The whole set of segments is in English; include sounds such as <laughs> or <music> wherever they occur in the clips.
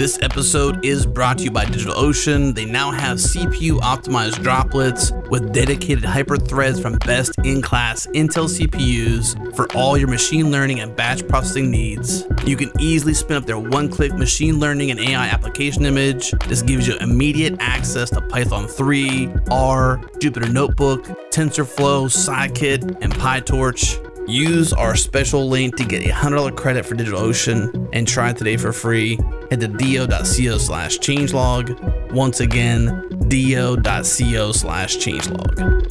This episode is brought to you by DigitalOcean. They now have CPU optimized droplets with dedicated hyperthreads from best in class Intel CPUs for all your machine learning and batch processing needs. You can easily spin up their one click machine learning and AI application image. This gives you immediate access to Python 3, R, Jupyter Notebook, TensorFlow, Scikit, and PyTorch. Use our special link to get a $100 credit for DigitalOcean and try it today for free. Head to do.co slash changelog. Once again, do.co slash changelog.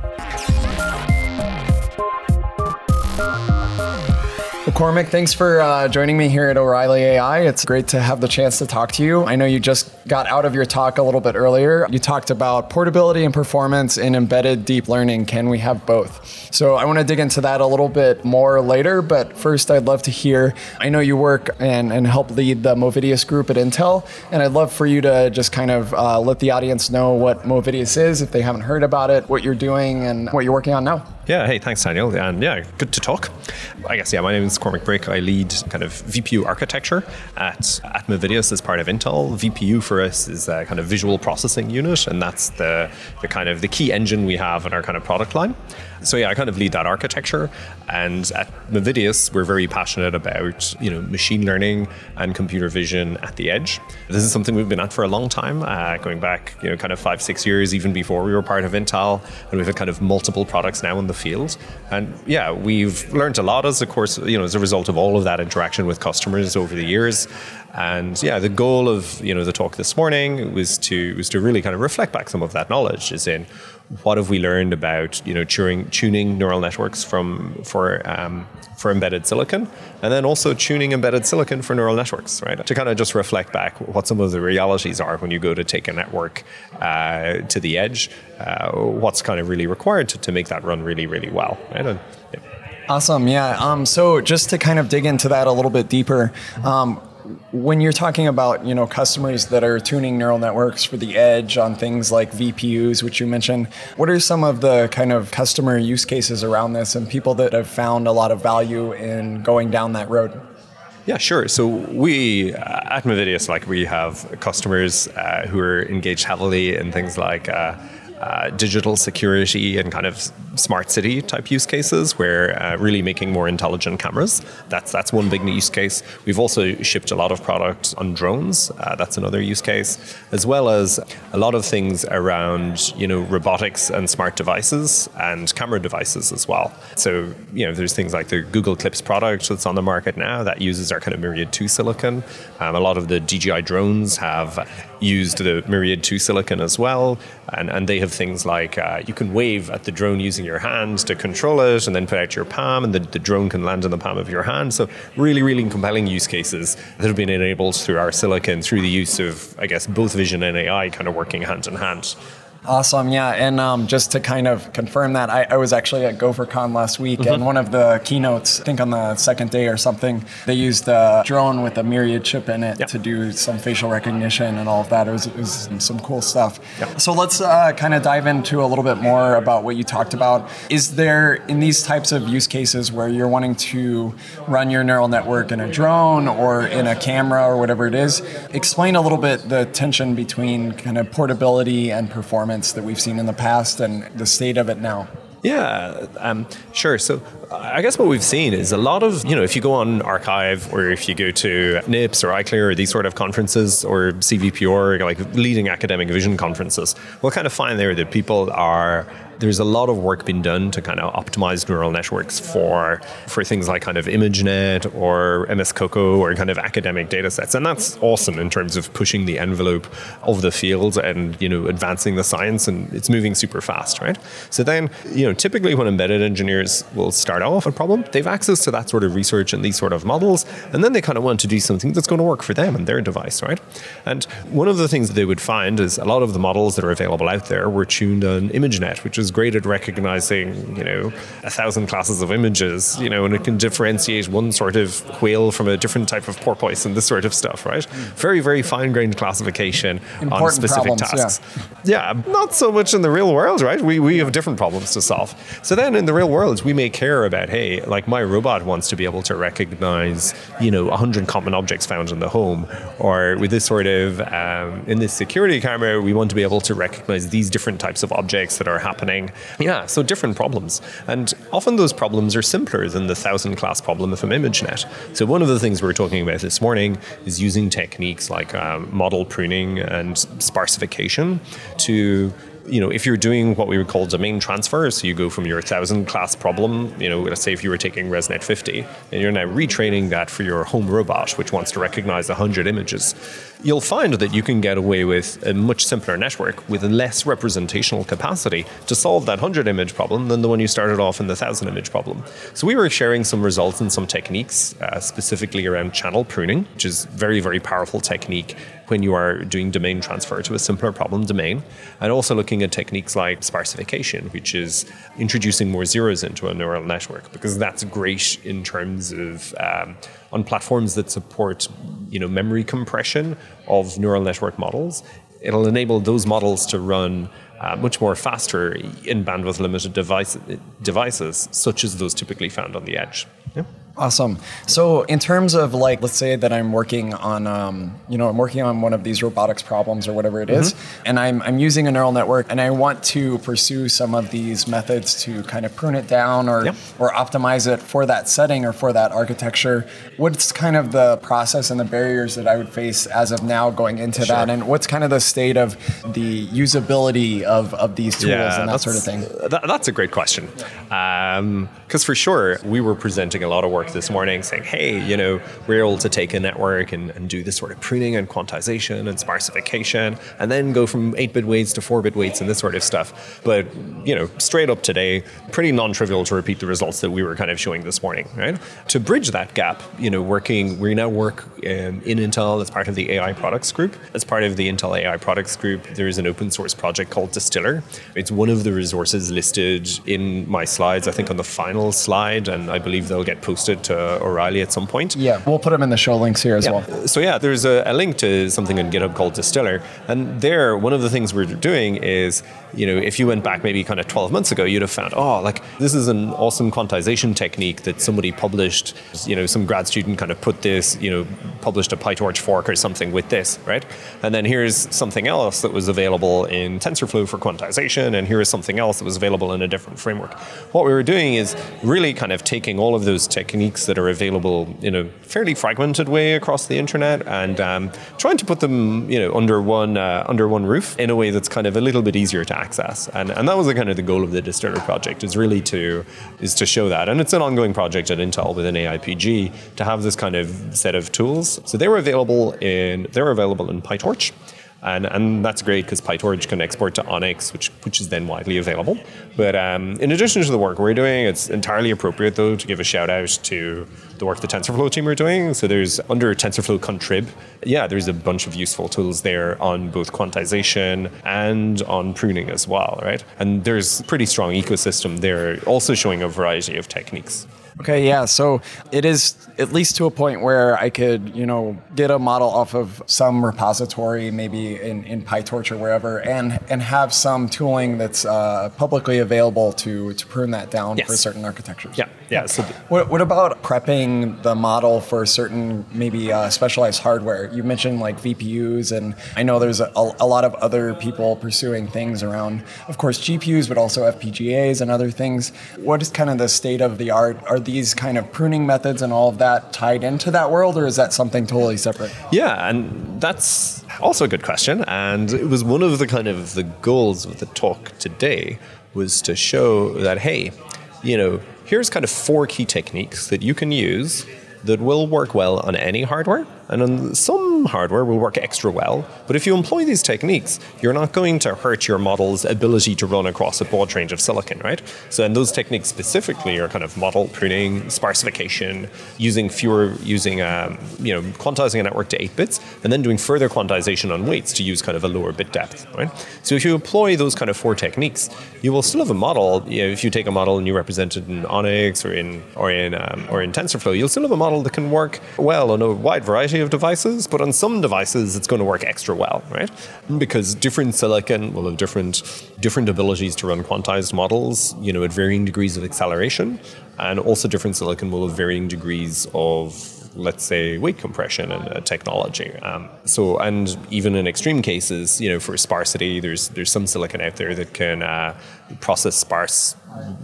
Cormac, thanks for uh, joining me here at O'Reilly AI. It's great to have the chance to talk to you. I know you just got out of your talk a little bit earlier. You talked about portability and performance in embedded deep learning. Can we have both? So I want to dig into that a little bit more later, but first I'd love to hear. I know you work and, and help lead the Movidius group at Intel, and I'd love for you to just kind of uh, let the audience know what Movidius is if they haven't heard about it, what you're doing, and what you're working on now. Yeah, hey, thanks, Daniel. And yeah, good to talk. I guess, yeah, my name is Cormac Brick. I lead kind of VPU architecture at, at Movidius as part of Intel. VPU for us is a kind of visual processing unit, and that's the, the kind of the key engine we have in our kind of product line. So yeah, I kind of lead that architecture. And at Movidius, we're very passionate about you know machine learning and computer vision at the edge. This is something we've been at for a long time, uh, going back you know kind of five six years, even before we were part of Intel, and we've had kind of multiple products now in the field. And yeah, we've learned a lot as of course you know as a result of all of that interaction with customers over the years. And yeah, the goal of you know the talk this morning was to was to really kind of reflect back some of that knowledge, as in what have we learned about you know tuning, tuning neural networks from for um, for embedded silicon, and then also tuning embedded silicon for neural networks, right? To kind of just reflect back what some of the realities are when you go to take a network uh, to the edge, uh, what's kind of really required to, to make that run really really well, right? And, yeah. Awesome, yeah. Um, so just to kind of dig into that a little bit deeper. Um, when you're talking about you know customers that are tuning neural networks for the edge on things like VPUs, which you mentioned, what are some of the kind of customer use cases around this and people that have found a lot of value in going down that road? Yeah, sure. So we uh, at Movidius, like we have customers uh, who are engaged heavily in things like. Uh, uh, digital security and kind of smart city type use cases where uh, really making more intelligent cameras. That's that's one big use case. We've also shipped a lot of product on drones. Uh, that's another use case, as well as a lot of things around you know robotics and smart devices and camera devices as well. So you know there's things like the Google Clips product that's on the market now that uses our kind of Myriad 2 silicon. Um, a lot of the DJI drones have used the Myriad 2 silicon as well, and, and they have things like uh, you can wave at the drone using your hands to control it and then put out your palm, and the, the drone can land in the palm of your hand. So, really, really compelling use cases that have been enabled through our silicon through the use of, I guess, both vision and AI kind of working hand in hand. Awesome, yeah. And um, just to kind of confirm that, I, I was actually at GopherCon last week, mm-hmm. and one of the keynotes, I think on the second day or something, they used a drone with a Myriad chip in it to do some facial recognition and all of that. It was, it was some cool stuff. So let's uh, kind of dive into a little bit more about what you talked about. Is there, in these types of use cases where you're wanting to run your neural network in a drone or in a camera or whatever it is, explain a little bit the tension between kind of portability and performance that we've seen in the past and the state of it now? Yeah, um, sure. So I guess what we've seen is a lot of, you know, if you go on arXiv or if you go to NIPS or ICLR or these sort of conferences or CVPR, like leading academic vision conferences, we'll kind of find there that people are there's a lot of work being done to kind of optimize neural networks for for things like kind of ImageNet or MS Coco or kind of academic data sets. And that's awesome in terms of pushing the envelope of the field and, you know, advancing the science and it's moving super fast, right? So then, you know, typically when embedded engineers will start off a problem, they've access to that sort of research and these sort of models, and then they kind of want to do something that's going to work for them and their device, right? And one of the things they would find is a lot of the models that are available out there were tuned on ImageNet, which is great at recognizing, you know, a thousand classes of images, you know, and it can differentiate one sort of whale from a different type of porpoise and this sort of stuff, right? Very, very fine grained classification Important on specific problems, tasks. Yeah. not so much in the real world, right? We, we have different problems to solve. So then in the real world, we may care about, hey, like my robot wants to be able to recognize, you know, 100 common objects found in the home, or with this sort of, um, in this security camera, we want to be able to recognize these different types of objects that are happening. Yeah, so different problems. And often those problems are simpler than the thousand class problem from ImageNet. So one of the things we are talking about this morning is using techniques like um, model pruning and sparsification to you know, if you're doing what we would call domain transfer, so you go from your thousand class problem, you know, let's say if you were taking ResNet 50, and you're now retraining that for your home robot, which wants to recognize 100 images, you'll find that you can get away with a much simpler network with less representational capacity to solve that 100 image problem than the one you started off in the 1000 image problem. So we were sharing some results and some techniques, uh, specifically around channel pruning, which is very, very powerful technique when you are doing domain transfer to a simpler problem domain, and also looking at techniques like sparsification, which is introducing more zeros into a neural network, because that's great in terms of um, on platforms that support you know memory compression of neural network models. It'll enable those models to run uh, much more faster in bandwidth limited device, devices, such as those typically found on the edge. Yeah. Awesome. So, in terms of like, let's say that I'm working on, um, you know, I'm working on one of these robotics problems or whatever it is, mm-hmm. and I'm, I'm using a neural network, and I want to pursue some of these methods to kind of prune it down or yep. or optimize it for that setting or for that architecture. What's kind of the process and the barriers that I would face as of now going into sure. that, and what's kind of the state of the usability of, of these tools yeah, and that sort of thing? That, that's a great question, because um, for sure we were presenting a lot of work this morning saying, hey, you know, we're able to take a network and, and do this sort of pruning and quantization and sparsification, and then go from 8 bit weights to 4 bit weights and this sort of stuff. But, you know, straight up today, pretty non trivial to repeat the results that we were kind of showing this morning, right? To bridge that gap, you know, working, we now work um, in Intel as part of the AI products group. As part of the Intel AI products group, there is an open source project called Distiller. It's one of the resources listed in my slides, I think on the final slide, and I believe they'll get posted to O'Reilly at some point. Yeah, we'll put them in the show links here as yeah. well. So yeah, there's a, a, link to something on GitHub called Distiller, and there one of the things we're doing is, you know, if you went back maybe kind of 12 months ago, you'd have found, oh, like this is an awesome quantization technique that somebody published. You know, some grad student kind of put this, you know, published a PyTorch fork or something with this, right? And then here's something else that was available in TensorFlow for quantization, and here is something else that was available in a different framework. What we were doing is really kind of taking all of those techniques techniques that are available in a fairly fragmented way across the internet, and um, trying to put them, you know, under one uh, under one roof in a way that's kind of a little bit easier to access. And and that was the kind of the goal of the Distiller project is really to is to show that, and it's an ongoing project at Intel within AIPG to have this kind of set of tools. So they were available in they were available in PyTorch. And, and that's great because PyTorch can export to ONNX, which, which is then widely available. But um, in addition to the work we're doing, it's entirely appropriate, though, to give a shout out to the work the TensorFlow team are doing. So there's under TensorFlow Contrib, yeah, there's a bunch of useful tools there on both quantization and on pruning as well, right? And there's pretty strong ecosystem there, also showing a variety of techniques. Okay, yeah. So it is at least to a point where I could, you know, get a model off of some repository, maybe in, in PyTorch or wherever, and and have some tooling that's uh, publicly available to to prune that down yes. for certain architectures. Yeah, yeah. So th- what, what about prepping the model for certain maybe uh, specialized hardware? You mentioned like VPUs, and I know there's a, a lot of other people pursuing things around, of course, GPUs, but also FPGAs and other things. What is kind of the state of the art? Are these kind of pruning methods and all of that tied into that world, or is that something totally separate? Yeah, and that's Also a good question. And it was one of the kind of the goals of the talk today was to show that, hey, you know, here's kind of four key techniques that you can use that will work well on any hardware and on some hardware will work extra well. But if you employ these techniques, you're not going to hurt your model's ability to run across a broad range of silicon, right? So, and those techniques specifically are kind of model pruning, sparsification, using fewer, using, um, you know, quantizing a network to eight bits, and then doing further quantization on weights to use kind of a lower bit depth, right? So, if you employ those kind of four techniques, you will still have a model. You know, if you take a model and you represent it in ONNX or in or in um, or in TensorFlow, you'll still have a model that can work well on a wide variety of devices, but on some devices it's going to work extra well, right? Because different silicon will have different different abilities to run quantized models, you know, at varying degrees of acceleration, and also different silicon will have varying degrees of let's say weight compression and uh, technology. Um, so, and even in extreme cases, you know, for sparsity, there's there's some silicon out there that can uh, process sparse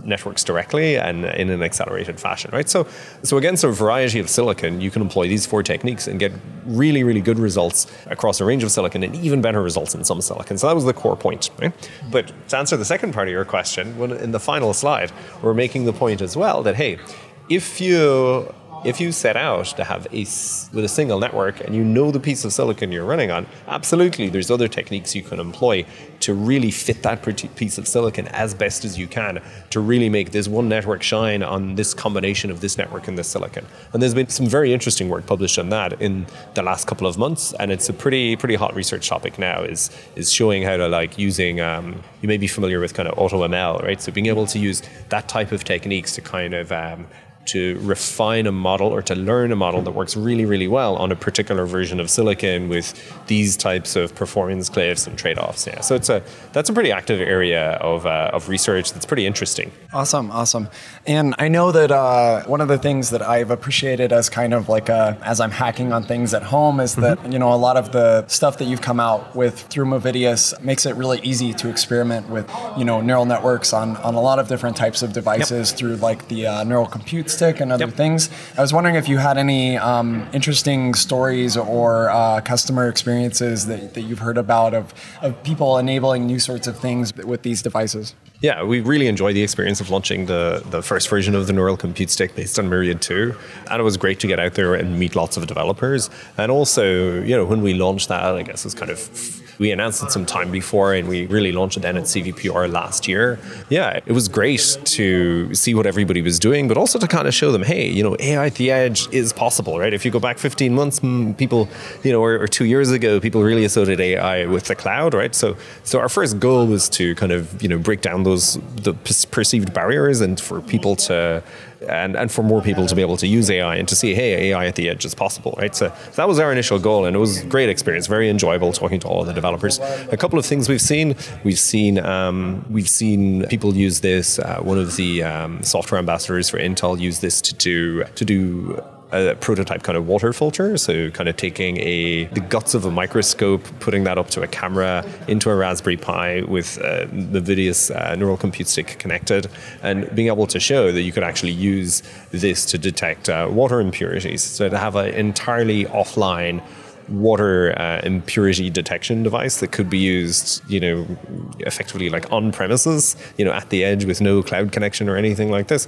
networks directly and in an accelerated fashion, right? So, so against a variety of silicon, you can employ these four techniques and get really, really good results across a range of silicon and even better results in some silicon. So that was the core point, right? But to answer the second part of your question, when in the final slide, we're making the point as well that hey, if you if you set out to have a with a single network and you know the piece of silicon you're running on, absolutely, there's other techniques you can employ to really fit that piece of silicon as best as you can to really make this one network shine on this combination of this network and this silicon. And there's been some very interesting work published on that in the last couple of months, and it's a pretty pretty hot research topic now. Is is showing how to like using um, you may be familiar with kind of AutoML, right? So being able to use that type of techniques to kind of um, to refine a model or to learn a model that works really, really well on a particular version of silicon with these types of performance cliffs and trade-offs. Yeah, so it's a that's a pretty active area of, uh, of research that's pretty interesting. Awesome, awesome. And I know that uh, one of the things that I've appreciated as kind of like a, as I'm hacking on things at home is that mm-hmm. you know a lot of the stuff that you've come out with through Movidius makes it really easy to experiment with you know neural networks on on a lot of different types of devices yep. through like the uh, neural compute stick and other yep. things. I was wondering if you had any um, interesting stories or uh, customer experiences that, that you've heard about of, of people enabling new sorts of things with these devices. Yeah, we really enjoyed the experience of launching the, the first version of the Neural Compute Stick based on Myriad 2. And it was great to get out there and meet lots of developers. And also, you know, when we launched that, I guess it was kind of we announced it some time before and we really launched it then at CVPR last year. Yeah, it was great to see what everybody was doing, but also to kind of show them, hey, you know, AI at the edge is possible, right? If you go back 15 months, mm, people, you know, or, or two years ago, people really associated AI with the cloud, right? So, so our first goal was to kind of, you know, break down those the perceived barriers and for people to and, and for more people to be able to use AI and to see, hey, AI at the edge is possible, right? So, so that was our initial goal, and it was a great experience, very enjoyable talking to all of the developers. A couple of things we've seen, we've seen um, we've seen people use this. Uh, one of the um, software ambassadors for Intel use this to do to do a prototype kind of water filter. So kind of taking a the guts of a microscope, putting that up to a camera into a Raspberry Pi with uh, the Movidius uh, neural compute stick connected, and being able to show that you could actually use this to detect uh, water impurities. So to have an entirely offline water uh, impurity detection device that could be used, you know, effectively like on premises, you know, at the edge with no cloud connection or anything like this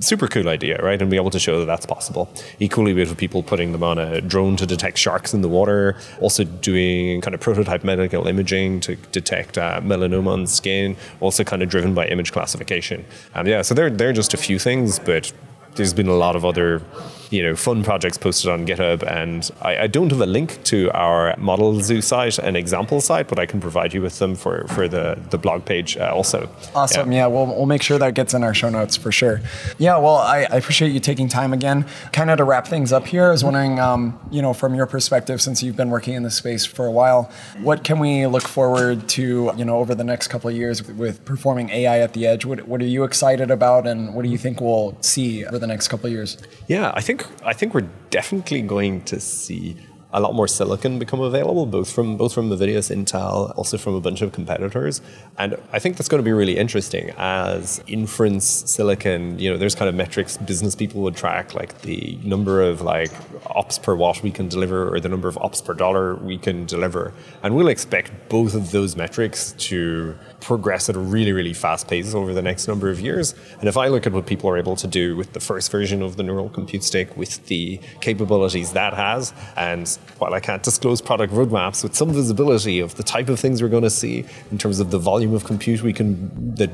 super cool idea, right? And be able to show that that's possible. Equally with people putting them on a drone to detect sharks in the water, also doing kind of prototype medical imaging to detect uh, melanoma on skin, also kind of driven by image classification. And yeah, so they're, they're just a few things, but there's been a lot of other you know fun projects posted on GitHub, and I, I, don't have a link to our Model Zoo site and example site, but I can provide you with them for for the the blog page uh, also. Awesome. Yeah. yeah, we'll we'll make sure that gets in our show notes for sure. Yeah. Well, I, I appreciate you taking time again. Kind of to wrap things up here, I was wondering, um, you know, from your perspective, since you've been working in this space for a while, what can we look forward to, you know, over the next couple of years with performing AI at the edge? What what are you excited about, and what do you think we'll see over the next couple of years? Yeah, I think think I think we're definitely going to see a lot more silicon become available, both from both from Movidius, Intel, also from a bunch of competitors. And I think that's going to be really interesting as inference silicon. You know, there's kind of metrics business people would track, like the number of like ops per watt we can deliver, or the number of ops per dollar we can deliver, and we'll expect both of those metrics to progress at a really, really fast pace over the next number of years. And if I look at what people are able to do with the first version of the neural compute stick, with the capabilities that has, and while I can't disclose product roadmaps, with some visibility of the type of things we're going to see in terms of the volume of compute we can that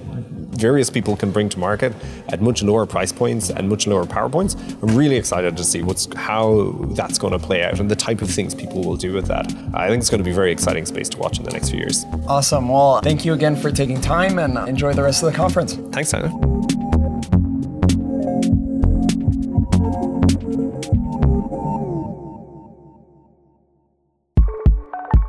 various people can bring to market at much lower price points and much lower power points, I'm really excited to see what's how that's going to play out and the type of things people will do with that. I think it's going to be a very exciting space to watch in the next few years. Awesome. Well, thank you again for taking time and uh, enjoy the rest of the conference. Thanks, Tyler.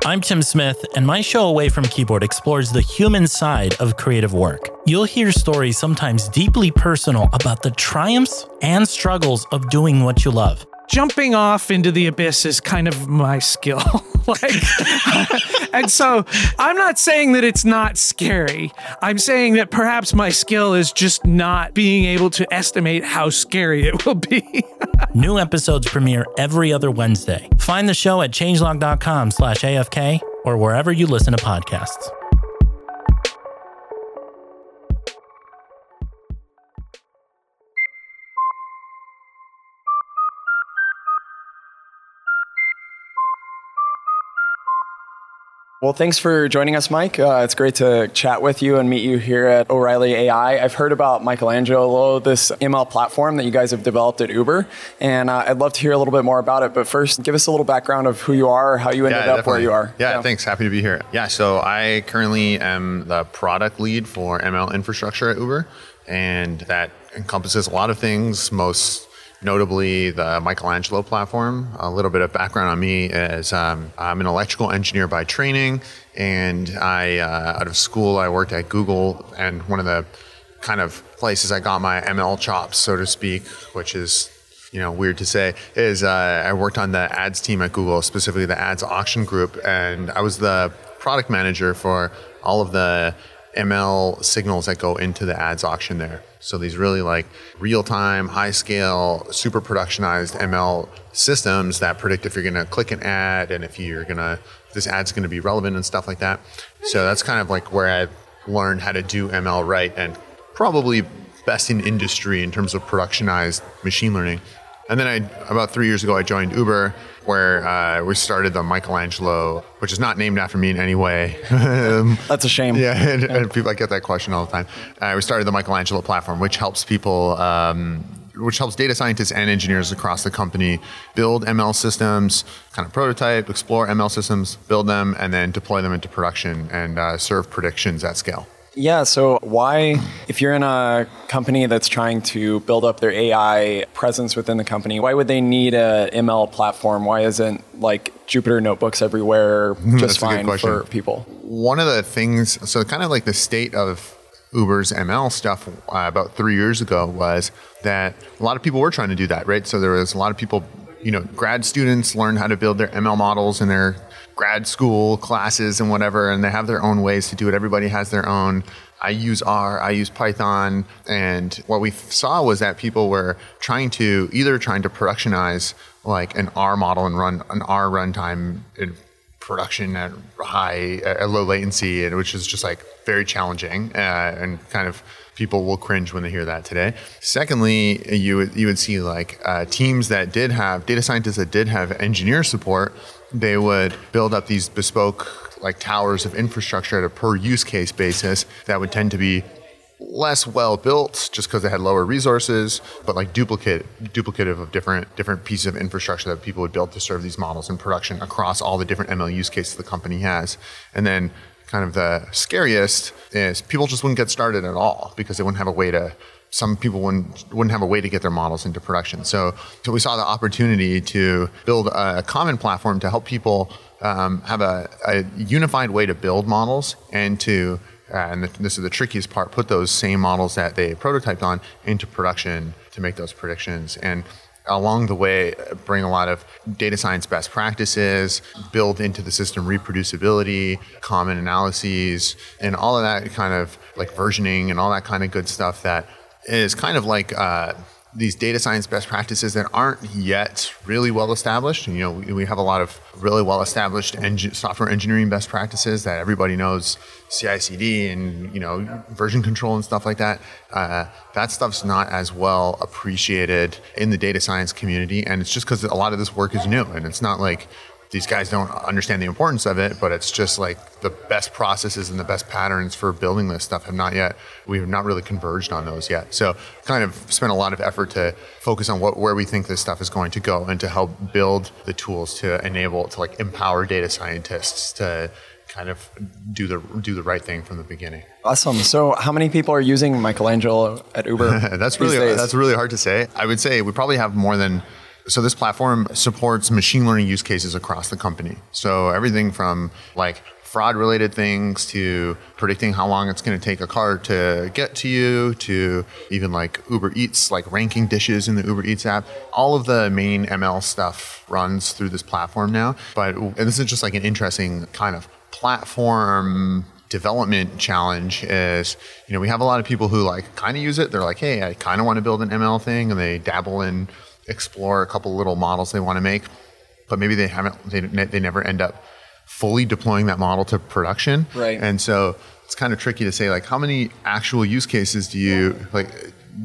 I'm Tim Smith, and my show Away from Keyboard explores the human side of creative work. You'll hear stories sometimes deeply personal about the triumphs and struggles of doing what you love jumping off into the abyss is kind of my skill. <laughs> like, and so I'm not saying that it's not scary. I'm saying that perhaps my skill is just not being able to estimate how scary it will be. <laughs> New episodes premiere every other Wednesday. Find the show at changelog.com slash AFK or wherever you listen to podcasts. Well, thanks for joining us, Mike. Uh, it's great to chat with you and meet you here at O'Reilly AI. I've heard about Michelangelo, this ML platform that you guys have developed at Uber, and uh, I'd love to hear a little bit more about it. But first, give us a little background of who you are, how you ended yeah, up definitely. where you are. Yeah, yeah, thanks. Happy to be here. Yeah, so I currently am the product lead for ML infrastructure at Uber, and that encompasses a lot of things. Most notably the Michelangelo platform. A little bit of background on me is um, I'm an electrical engineer by training, and I uh, out of school I worked at Google, and one of the kind of places I got my ML chops, so to speak, which is you know weird to say, is uh, I worked on the ads team at Google, specifically the ads auction group, and I was the product manager for all of the ML signals that go into the ads auction there. So these really like real time, high scale, super productionized ML systems that predict if you're going to click an ad and if you're going to, this ad's going to be relevant and stuff like that. So that's kind of like where I learned how to do ML right and probably best in industry in terms of productionized machine learning. And then I, about three years ago, I joined Uber, where uh, we started the Michelangelo, which is not named after me in any way. That's a shame. Yeah, and, and, people I get that question all the time. Uh, we started the Michelangelo platform, which helps people. Um, which helps data scientists and engineers across the company build ML systems, kind of prototype, explore ML systems, build them, and then deploy them into production and uh, serve predictions at scale. Yeah, so why, if you're in a company that's trying to build up their AI presence within the company, why would they need a ML platform? Why isn't like Jupyter notebooks everywhere <laughs> just fine for people? One of the things, so kind of like the state of Uber's ML stuff uh, about three years ago was that a lot of people were trying to do that, right? So there was a lot of people, you know, grad students learn how to build their ML models in their grad school classes and whatever, and they have their own ways to do it. Everybody has their own. I use R, I use Python, and what we saw was that people were trying to either trying to productionize like an R model and run an R runtime in production at high, at low latency, which is just like very challenging uh, and kind of people will cringe when they hear that today. Secondly, you would you would see like uh, teams that did have data scientists that did have engineer support they would build up these bespoke like towers of infrastructure at a per use case basis that would tend to be less well built just because they had lower resources, but like duplicate duplicative of different different pieces of infrastructure that people would build to serve these models in production across all the different ML use cases the company has. And then kind of the scariest is people just wouldn't get started at all because they wouldn't have a way to some people wouldn't wouldn't have a way to get their models into production. So, so we saw the opportunity to build a common platform to help people um, have a, a, unified way to build models and to uh, and this is the trickiest part put those same models that they prototyped on into production to make those predictions and along the way bring a lot of data science best practices, build into the system reproducibility, common analyses, and all of that kind of like versioning and all that kind of good stuff that is kind of like uh, these data science best practices that aren't yet really well established. You know, we, have a lot of really well established engin- software engineering best practices that everybody knows, CI/CD and you know version control and stuff like that. Uh, that stuff's not as well appreciated in the data science community, and it's just because a lot of this work is new, and it's not like these guys don't understand the importance of it, but it's just like the best processes and the best patterns for building this stuff have not yet, we have not really converged on those yet. So kind of spent a lot of effort to focus on what, where we think this stuff is going to go and to help build the tools to enable, to like empower data scientists to kind of do the do the right thing from the beginning. Awesome. So, how many people are using Michelangelo at Uber? <laughs> that's really that's really hard to say. I would say we probably have more than so this platform supports machine learning use cases across the company. So everything from like fraud related things to predicting how long it's going to take a car to get to you to even like Uber Eats, like ranking dishes in the Uber Eats app. All of the main ML stuff runs through this platform now. But this is just like an interesting kind of platform development challenge is you know we have a lot of people who like kind of use it they're like hey i kind of want to build an ml thing and they dabble in explore a couple little models they want to make, but maybe they haven't, they, they never end up fully deploying that model to production. Right. And so it's kind of tricky to say like how many actual use cases do you like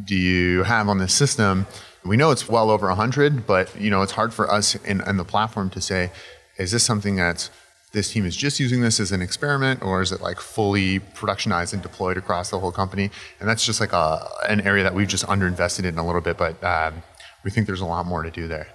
do you have on this system? We know it's well over 100, but you know it's hard for us in, in the platform to say is this something that's this team is just using this as an experiment or is it like fully productionized and deployed across the whole company and that's just like a, an area that we've just underinvested in a little bit but um, we think there's a lot more to do there.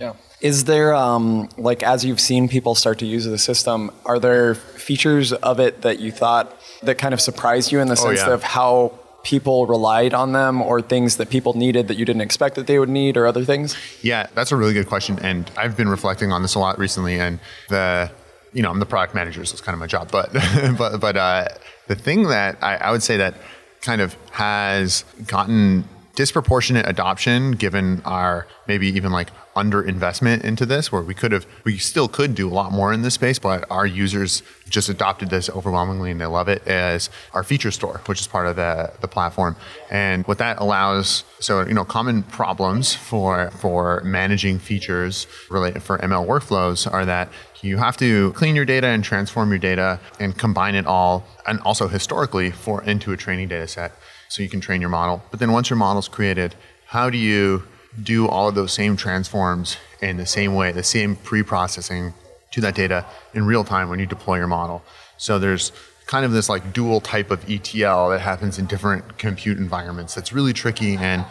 Yeah. Is there, um, like, as you've seen people start to use the system, are there features of it that you thought that kind of surprised you in the oh, sense yeah. of how people relied on them or things that people needed that you didn't expect that they would need or other things? Yeah, that's a really good question. And I've been reflecting on this a lot recently. And the, you know, I'm the product manager, so it's kind of my job. But, <laughs> but, but uh, the thing that I, I would say that kind of has gotten disproportionate adoption given our maybe even like under investment into this where we could have we still could do a lot more in this space but our users just adopted this overwhelmingly and they love it as our feature store which is part of the, the platform. And what that allows so you know common problems for for managing features related for ml workflows are that you have to clean your data and transform your data and combine it all and also historically for into a training data set so you can train your model. But then once your model's created, how do you do all of those same transforms in the same way, the same pre-processing to that data in real time when you deploy your model? So there's kind of this like dual type of ETL that happens in different compute environments. That's really tricky and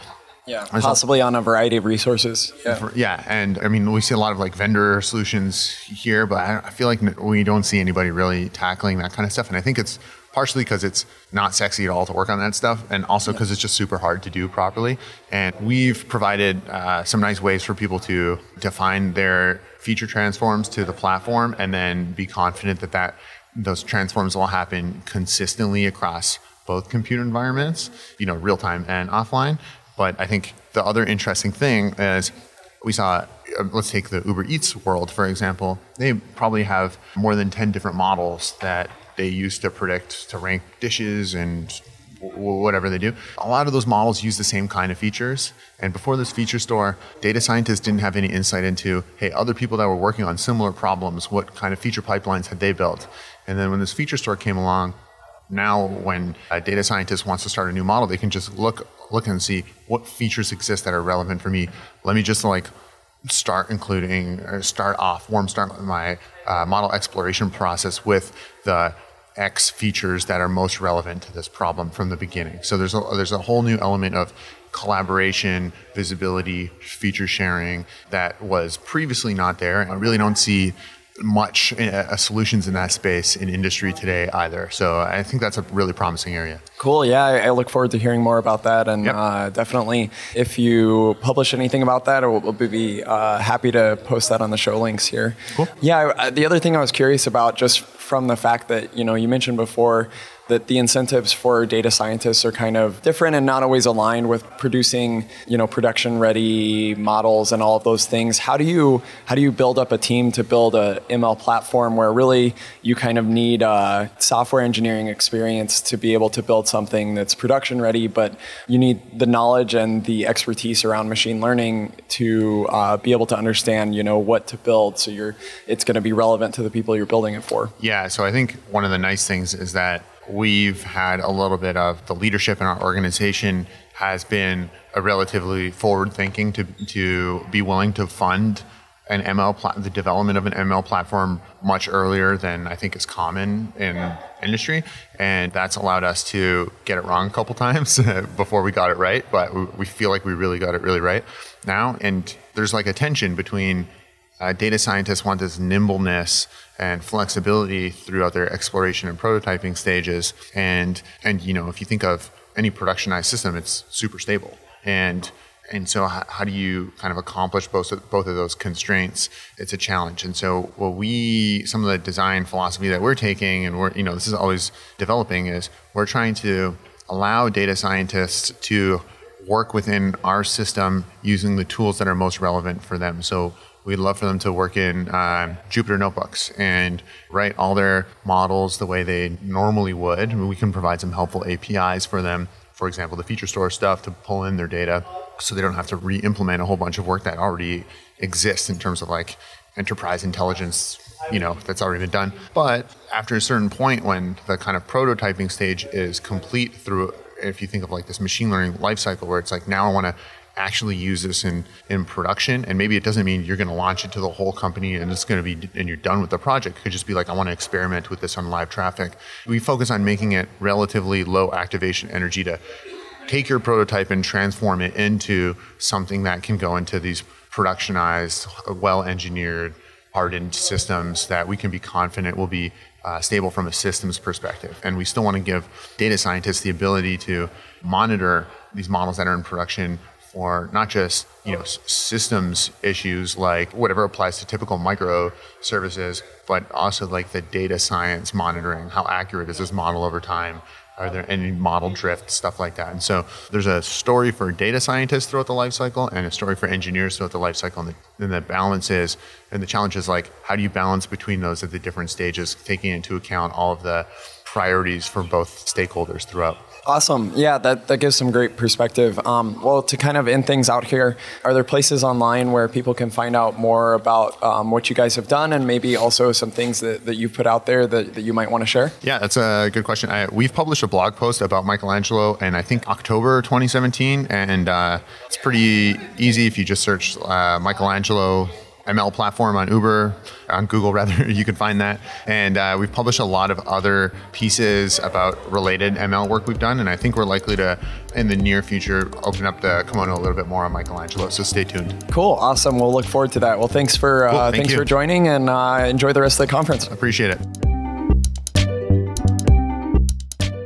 yeah, possibly on a variety of resources. Yeah. yeah, and I mean, we see a lot of like vendor solutions here, but I feel like we don't see anybody really tackling that kind of stuff. And I think it's partially because it's not sexy at all to work on that stuff, and also because it's just super hard to do properly. And we've provided uh, some nice ways for people to define their feature transforms to the platform, and then be confident that that those transforms will happen consistently across both computer environments, you know, real time and offline. But I think the other interesting thing is we saw uh, let's take the Uber Eats world, for example. They probably have more than 10 different models that they use to predict, to rank dishes and whatever they do. A lot of those models use the same kind of features. And before this feature store, data scientists didn't have any insight into, hey, other people that were working on similar problems, what kind of feature pipelines had they built? And then when this feature store came along, now when a data scientist wants to start a new model, they can just look look and see what features exist that are relevant for me. Let me just like start including or start off warm start my uh, model exploration process with the X features that are most relevant to this problem from the beginning. So there's a, there's a whole new element of collaboration, visibility, feature sharing that was previously not there. I really don't see much uh, solutions in that space in industry today either. So I think that's a really promising area. Cool. Yeah, I, look forward to hearing more about that, and yep. uh, definitely if you publish anything about that, we'll, we'll be uh, happy to post that on the show links here. Cool. Yeah. The other thing I was curious about, just from the fact that you know you mentioned before that the incentives for data scientists are kind of different and not always aligned with producing, you know, production ready models and all of those things. How do you how do you build up a team to build a ML platform where really you kind of need uh, software engineering experience to be able to build something that's production ready, but you need the knowledge and the expertise around machine learning to uh, be able to understand, you know, what to build. So you're it's going to be relevant to the people you're building it for. Yeah. So I think one of the nice things is that we've had a little bit of the leadership in our organization has been a relatively forward thinking to to be willing to fund an ML pla- the development of an ML platform much earlier than I think is common in industry, and that's allowed us to get it wrong a couple times <laughs> before we got it right. But we, we feel like we really got it really right now, and there's like a tension between uh, data scientists want this nimbleness and flexibility throughout their exploration and prototyping stages. And and you know, if you think of any productionized system, it's super stable. And and so how, how do you kind of accomplish both of, both of those constraints? It's a challenge. And so what we some of the design philosophy that we're taking and we're you know this is always developing is we're trying to allow data scientists to work within our system using the tools that are most relevant for them. So We'd love for them to work in uh, Jupyter notebooks and write all their models the way they normally would. We can provide some helpful APIs for them. For example, the feature store stuff to pull in their data so they don't have to re implement a whole bunch of work that already exists in terms of like enterprise intelligence you know that's already been done but after a certain point when the kind of prototyping stage is complete through if you think of like this machine learning lifecycle where it's like now i want to actually use this in, in production. And maybe it doesn't mean you're going to launch it to the whole company and it's going to be, and you're done with the project. It could just be like, I want to experiment with this on live traffic. We focus on making it relatively low activation energy to take your prototype and transform it into something that can go into these productionized, well engineered, hardened systems that we can be confident will be uh, stable from a systems perspective. And we still want to give data scientists the ability to monitor these models that are in production for not just you know systems issues like whatever applies to typical microservices, but also like the data science monitoring. How accurate is this model over time? Are there any model drift, stuff like that? And so there's a story for data scientists throughout the life cycle and a story for engineers throughout the life cycle. And the, and the balance is, and the challenge is like, how do you balance between those at the different stages, taking into account all of the priorities for both stakeholders throughout? Awesome. Yeah, that, that gives some great perspective. Um, well, to kind of end things out here, are there places online where people can find out more about um, what you guys have done and maybe also some things that, that you've put out there that, that you might want to share? Yeah, that's a good question. I, we've published a blog post about Michelangelo in, I think, October 2017. And uh, it's pretty easy if you just search uh, Michelangelo ML platform on Uber, on Google <laughs> rather, you can find that. And uh, we've published a lot of other pieces about related ML work we've done. And I think we're likely to, in the near future, open up the kimono a little bit more on Michelangelo. So stay tuned. Cool. Awesome. We'll look forward to that. Well, thanks for uh, cool. Thank thanks you. for joining and uh, enjoy the rest of the conference. Appreciate it.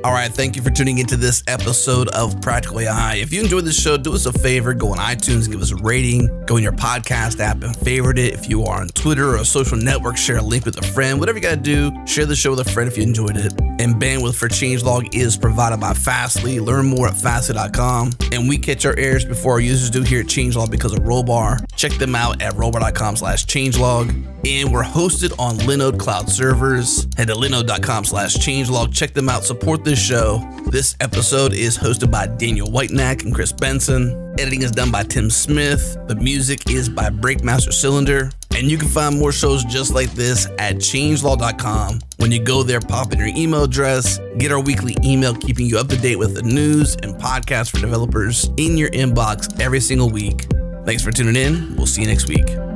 All right, thank you for tuning into this episode of Practical AI. If you enjoyed this show, do us a favor, go on iTunes, give us a rating, go in your podcast app and favorite it. If you are on Twitter or a social network, share a link with a friend. Whatever you got to do, share the show with a friend if you enjoyed it. And bandwidth for Changelog is provided by Fastly. Learn more at fastly.com. And we catch our errors before our users do here at Changelog because of Rollbar. Check them out at rollbar.com slash changelog. And we're hosted on Linode Cloud servers. Head to linode.com slash changelog. Check them out. Support this show. This episode is hosted by Daniel Whitenack and Chris Benson. Editing is done by Tim Smith. The music is by Breakmaster Cylinder. And you can find more shows just like this at changelog.com. When you go there, pop in your email address, get our weekly email keeping you up to date with the news and podcasts for developers in your inbox every single week. Thanks for tuning in. We'll see you next week.